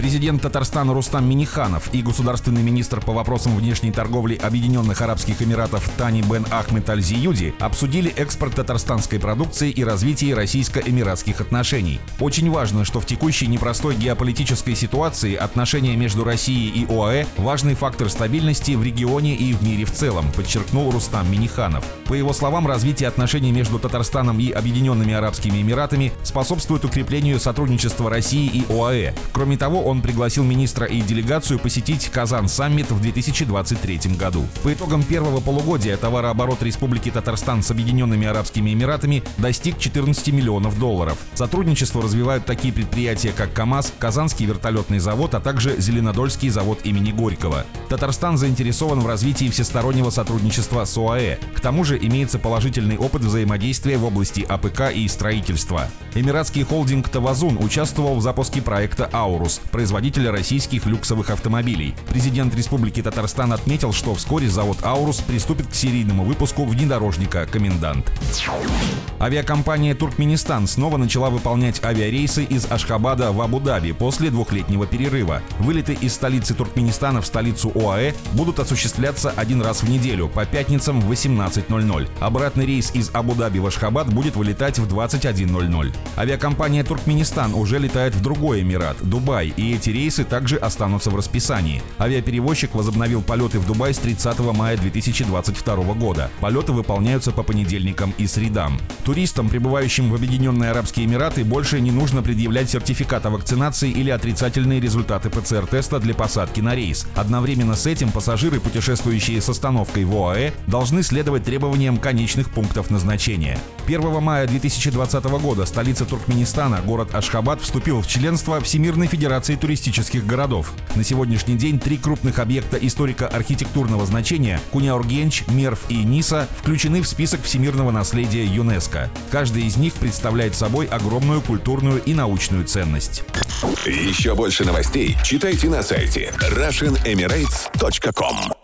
Президент Татарстана Рустам Миниханов и государственный министр по вопросам внешней торговли Объединенных Арабских Эмиратов Тани Бен Ахмед Аль-Зиюди обсудили экспорт татарстанской продукции и развитие российско-эмиратских отношений. Очень важно, что в текущей непростой геополитической ситуации отношения между Россией и ОАЭ – важный фактор стабильности в регионе и в мире в целом, подчеркнул Рустам Миниханов. По его словам, развитие отношений между Татарстаном и Объединенными Арабскими Эмиратами способствует укреплению сотрудничества России и ОАЭ. Кроме того, он пригласил министра и делегацию посетить Казан-саммит в 2023 году. По итогам первого полугодия товарооборот Республики Татарстан с Объединенными Арабскими Эмиратами достиг 14 миллионов долларов. Сотрудничество развивают такие предприятия, как КАМАЗ, Казанский вертолетный завод, а также Зеленодольский завод имени Горького. Татарстан заинтересован в развитии всестороннего сотрудничества с ОАЭ. К тому же имеется положительный опыт взаимодействия в области АПК и строительства. Эмиратский холдинг «Тавазун» участвовал в запуске проекта «Аурус», производителя российских люксовых автомобилей. Президент Республики Татарстан отметил, что вскоре завод «Аурус» приступит к серийному выпуску внедорожника «Комендант». Авиакомпания «Туркменистан» снова начала выполнять авиарейсы из Ашхабада в Абу-Даби после двухлетнего перерыва. Вылеты из столицы Туркменистана в столицу ОАЭ будут осуществляться один раз в неделю, по пятницам в 18.00. Обратный рейс из Абу-Даби в Ашхабад будет вылетать в 21.00. Авиакомпания «Туркменистан» уже летает в другой Эмират – Дубай, эти рейсы также останутся в расписании. Авиаперевозчик возобновил полеты в Дубай с 30 мая 2022 года. Полеты выполняются по понедельникам и средам. Туристам, прибывающим в Объединенные Арабские Эмираты, больше не нужно предъявлять сертификат о вакцинации или отрицательные результаты ПЦР-теста для посадки на рейс. Одновременно с этим пассажиры, путешествующие с остановкой в ОАЭ, должны следовать требованиям конечных пунктов назначения. 1 мая 2020 года столица Туркменистана, город Ашхабад, вступил в членство Всемирной Федерации туристических городов. На сегодняшний день три крупных объекта историко-архитектурного значения – Куняургенч, Мерв и Ниса – включены в список всемирного наследия ЮНЕСКО. Каждый из них представляет собой огромную культурную и научную ценность. Еще больше новостей читайте на сайте RussianEmirates.com